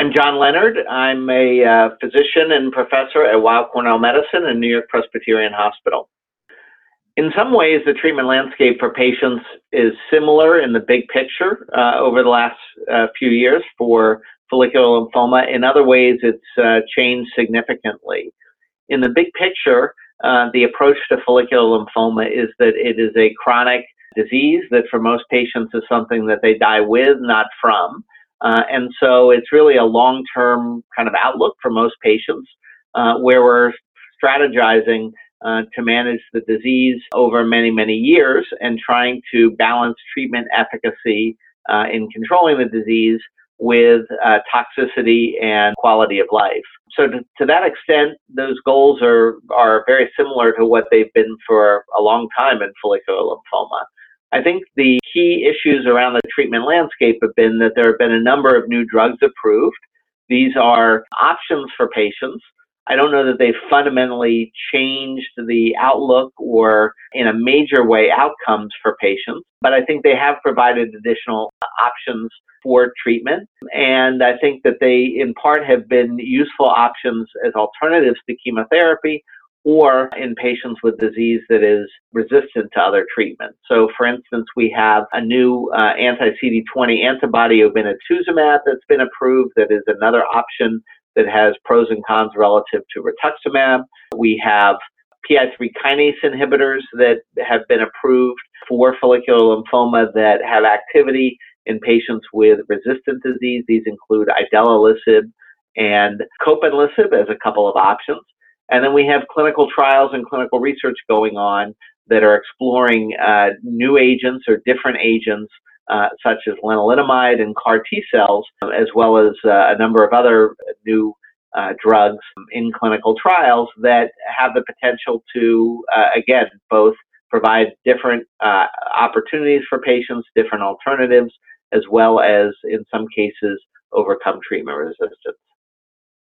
I'm John Leonard. I'm a uh, physician and professor at Weill Cornell Medicine and New York Presbyterian Hospital. In some ways, the treatment landscape for patients is similar in the big picture uh, over the last uh, few years for follicular lymphoma. In other ways, it's uh, changed significantly. In the big picture, uh, the approach to follicular lymphoma is that it is a chronic disease that for most patients is something that they die with, not from. Uh, and so it's really a long term kind of outlook for most patients uh, where we're strategizing uh, to manage the disease over many, many years and trying to balance treatment efficacy uh, in controlling the disease with uh, toxicity and quality of life. So to, to, that extent, those goals are, are very similar to what they've been for a long time in follicular lymphoma. I think the key issues around the treatment landscape have been that there have been a number of new drugs approved. These are options for patients. I don't know that they've fundamentally changed the outlook or in a major way outcomes for patients, but I think they have provided additional options for treatment. And I think that they, in part, have been useful options as alternatives to chemotherapy or in patients with disease that is resistant to other treatments. So, for instance, we have a new uh, anti CD20 antibody, obinutuzumab, that's been approved, that is another option that has pros and cons relative to rituximab. We have PI3 kinase inhibitors that have been approved for follicular lymphoma that have activity in patients with resistant disease. These include idelalisib and copanlisib as a couple of options. And then we have clinical trials and clinical research going on that are exploring uh, new agents or different agents, uh, such as lenalidomide and CAR T cells, as well as uh, a number of other new uh, drugs in clinical trials that have the potential to, uh, again, both provide different uh, opportunities for patients, different alternatives, as well as, in some cases, overcome treatment resistance.